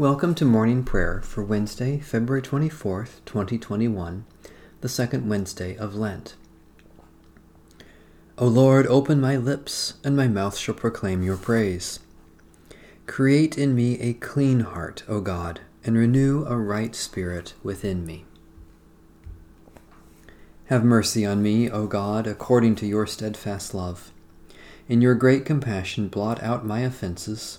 Welcome to morning prayer for Wednesday, February 24th, 2021, the second Wednesday of Lent. O Lord, open my lips, and my mouth shall proclaim your praise. Create in me a clean heart, O God, and renew a right spirit within me. Have mercy on me, O God, according to your steadfast love. In your great compassion, blot out my offenses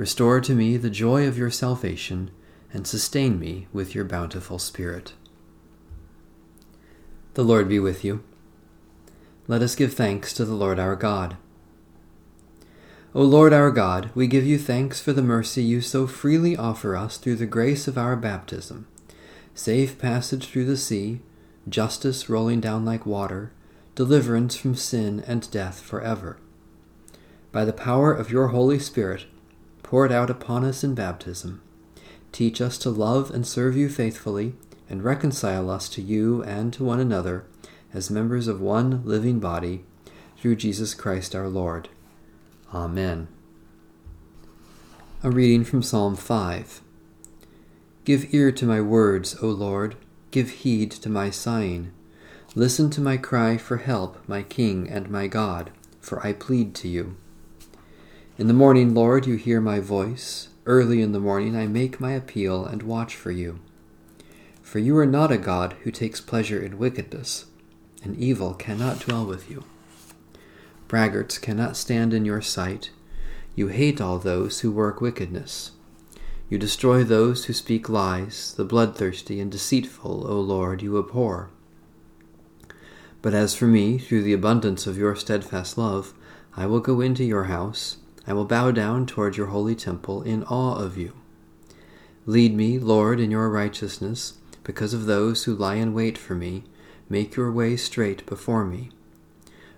Restore to me the joy of your salvation, and sustain me with your bountiful Spirit. The Lord be with you. Let us give thanks to the Lord our God. O Lord our God, we give you thanks for the mercy you so freely offer us through the grace of our baptism, safe passage through the sea, justice rolling down like water, deliverance from sin and death forever. By the power of your Holy Spirit, poured out upon us in baptism. Teach us to love and serve you faithfully, and reconcile us to you and to one another as members of one living body, through Jesus Christ our Lord. Amen. A reading from Psalm 5. Give ear to my words, O Lord, give heed to my sighing. Listen to my cry for help, my King and my God, for I plead to you. In the morning, Lord, you hear my voice. Early in the morning I make my appeal and watch for you. For you are not a God who takes pleasure in wickedness, and evil cannot dwell with you. Braggarts cannot stand in your sight. You hate all those who work wickedness. You destroy those who speak lies, the bloodthirsty and deceitful, O Lord, you abhor. But as for me, through the abundance of your steadfast love, I will go into your house. I will bow down toward your holy temple in awe of you. Lead me, Lord, in your righteousness, because of those who lie in wait for me. Make your way straight before me.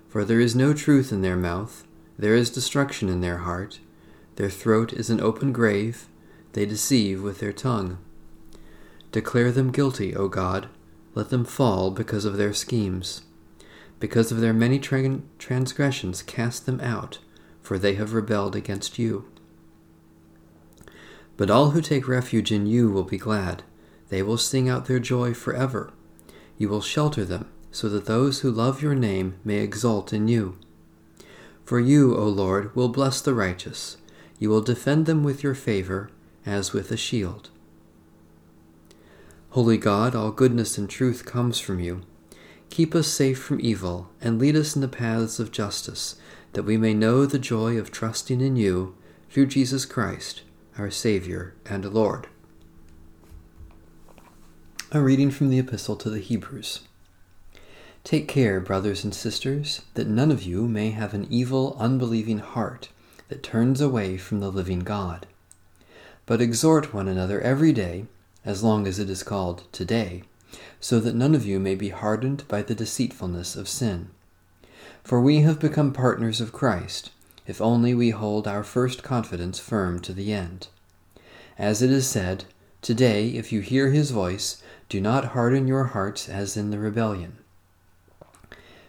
For there is no truth in their mouth, there is destruction in their heart. Their throat is an open grave, they deceive with their tongue. Declare them guilty, O God. Let them fall because of their schemes. Because of their many transgressions, cast them out for they have rebelled against you. But all who take refuge in you will be glad. They will sing out their joy forever. You will shelter them, so that those who love your name may exult in you. For you, O Lord, will bless the righteous. You will defend them with your favor, as with a shield. Holy God, all goodness and truth comes from you. Keep us safe from evil, and lead us in the paths of justice that we may know the joy of trusting in you through Jesus Christ, our Savior and Lord. A reading from the Epistle to the Hebrews. Take care, brothers and sisters, that none of you may have an evil, unbelieving heart that turns away from the living God. But exhort one another every day, as long as it is called today, so that none of you may be hardened by the deceitfulness of sin. For we have become partners of Christ, if only we hold our first confidence firm to the end. As it is said, Today, if you hear his voice, do not harden your hearts as in the rebellion.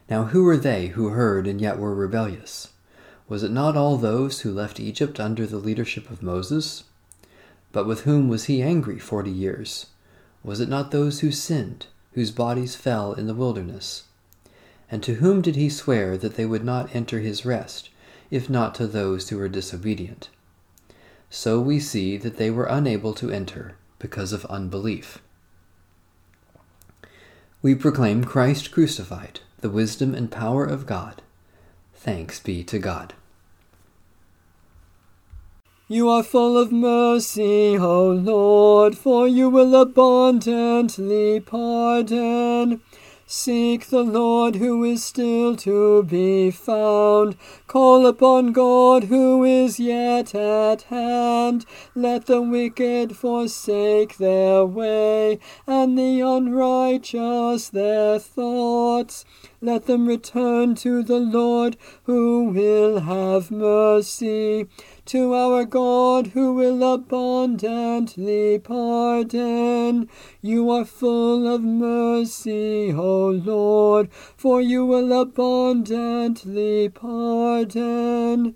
Now, who were they who heard and yet were rebellious? Was it not all those who left Egypt under the leadership of Moses? But with whom was he angry forty years? Was it not those who sinned, whose bodies fell in the wilderness? And to whom did he swear that they would not enter his rest, if not to those who were disobedient? So we see that they were unable to enter, because of unbelief. We proclaim Christ crucified, the wisdom and power of God. Thanks be to God. You are full of mercy, O Lord, for you will abundantly pardon. Seek the Lord who is still to be found. Call upon God who is yet at hand. Let the wicked forsake their way, and the unrighteous their thoughts. Let them return to the Lord who will have mercy to our God who will abundantly pardon. You are full of mercy, O Lord, for you will abundantly pardon.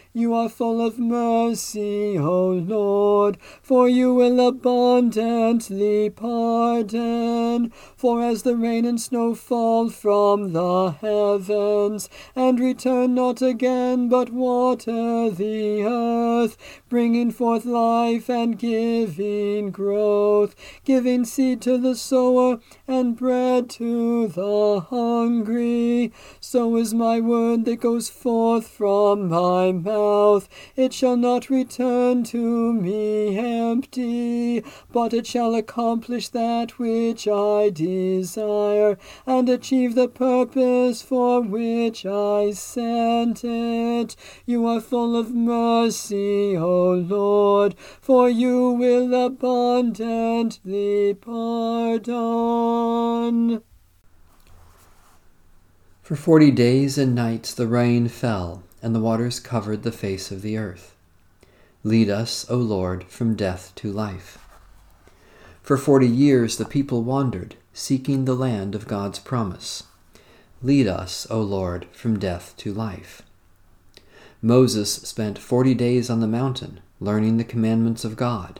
You are full of mercy, O Lord, for you will abundantly pardon. For as the rain and snow fall from the heavens, and return not again, but water the earth, bringing forth life and giving growth, giving seed to the sower and bread to the hungry, so is my word that goes forth from my mouth mouth. It shall not return to me empty, but it shall accomplish that which I desire, and achieve the purpose for which I sent it. You are full of mercy, O Lord, for you will abundantly pardon. For forty days and nights the rain fell and the waters covered the face of the earth. Lead us, O Lord, from death to life. For forty years the people wandered, seeking the land of God's promise. Lead us, O Lord, from death to life. Moses spent forty days on the mountain, learning the commandments of God.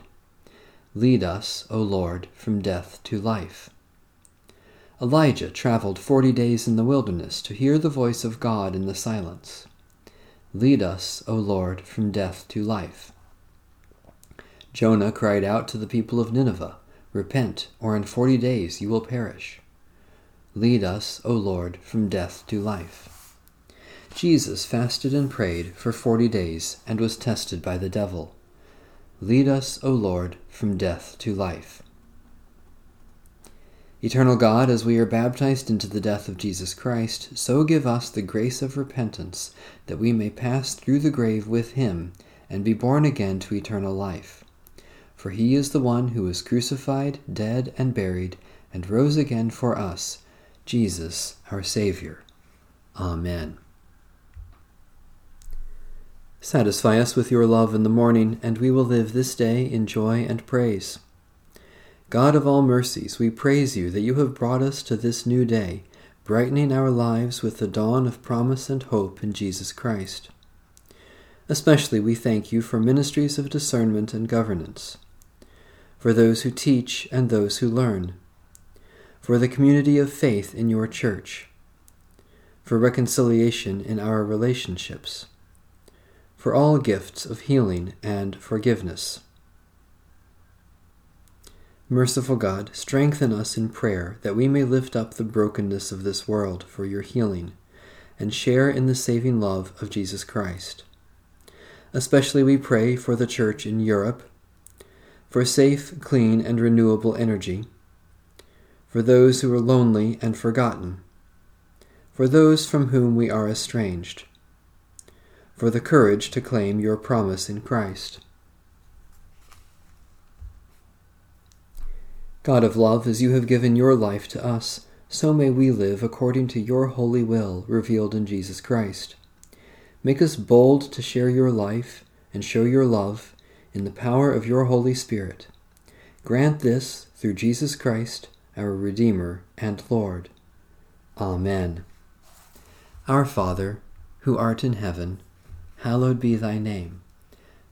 Lead us, O Lord, from death to life. Elijah traveled forty days in the wilderness to hear the voice of God in the silence. Lead us, O Lord, from death to life. Jonah cried out to the people of Nineveh, Repent, or in forty days you will perish. Lead us, O Lord, from death to life. Jesus fasted and prayed for forty days and was tested by the devil. Lead us, O Lord, from death to life. Eternal God, as we are baptized into the death of Jesus Christ, so give us the grace of repentance, that we may pass through the grave with him and be born again to eternal life. For he is the one who was crucified, dead, and buried, and rose again for us, Jesus our Saviour. Amen. Satisfy us with your love in the morning, and we will live this day in joy and praise. God of all mercies, we praise you that you have brought us to this new day, brightening our lives with the dawn of promise and hope in Jesus Christ. Especially we thank you for ministries of discernment and governance, for those who teach and those who learn, for the community of faith in your church, for reconciliation in our relationships, for all gifts of healing and forgiveness Merciful God, strengthen us in prayer that we may lift up the brokenness of this world for your healing and share in the saving love of Jesus Christ. Especially we pray for the Church in Europe, for safe, clean, and renewable energy, for those who are lonely and forgotten, for those from whom we are estranged, for the courage to claim your promise in Christ God of love, as you have given your life to us, so may we live according to your holy will revealed in Jesus Christ. Make us bold to share your life and show your love in the power of your Holy Spirit. Grant this through Jesus Christ, our Redeemer and Lord. Amen. Our Father, who art in heaven, hallowed be thy name.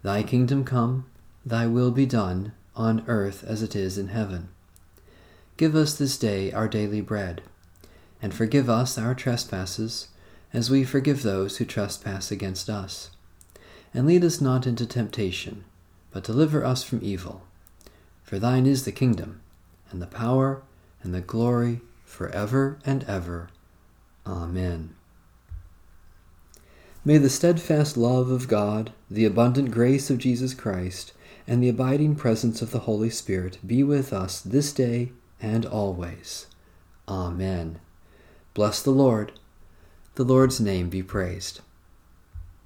Thy kingdom come, thy will be done, on earth as it is in heaven. Give us this day our daily bread, and forgive us our trespasses, as we forgive those who trespass against us. And lead us not into temptation, but deliver us from evil. For thine is the kingdom, and the power, and the glory, for ever and ever. Amen. May the steadfast love of God, the abundant grace of Jesus Christ, and the abiding presence of the Holy Spirit be with us this day and always. Amen. Bless the Lord. The Lord's name be praised.